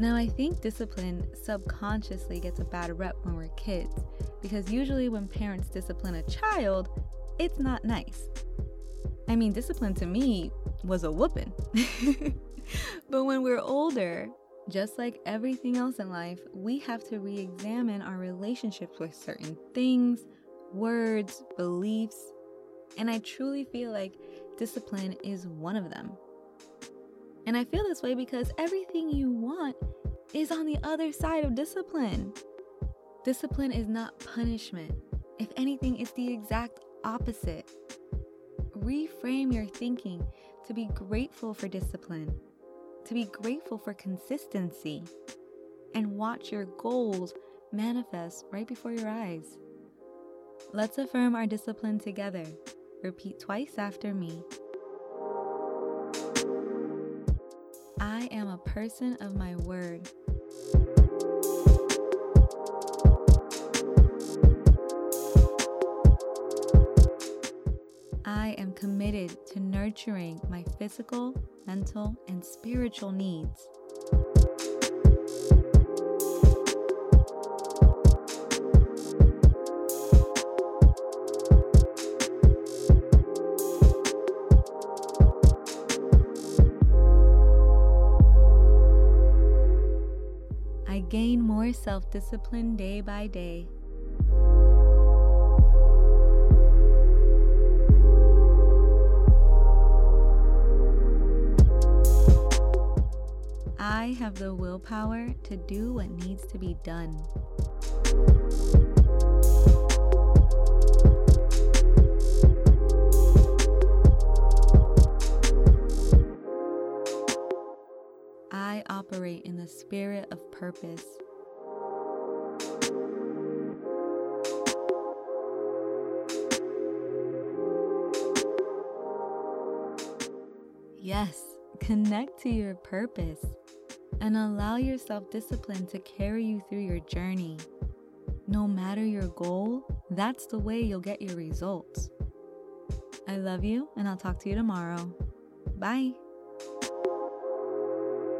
Now, I think discipline subconsciously gets a bad rep when we're kids because usually when parents discipline a child, it's not nice. I mean, discipline to me was a whooping. but when we're older, just like everything else in life, we have to re examine our relationships with certain things, words, beliefs, and I truly feel like discipline is one of them. And I feel this way because everything you want is on the other side of discipline. Discipline is not punishment. If anything, it's the exact opposite. Reframe your thinking to be grateful for discipline, to be grateful for consistency, and watch your goals manifest right before your eyes. Let's affirm our discipline together. Repeat twice after me. I am a person of my word. I am committed to nurturing my physical, mental, and spiritual needs. Gain more self discipline day by day. I have the willpower to do what needs to be done. Operate in the spirit of purpose. Yes, connect to your purpose and allow your self discipline to carry you through your journey. No matter your goal, that's the way you'll get your results. I love you, and I'll talk to you tomorrow. Bye.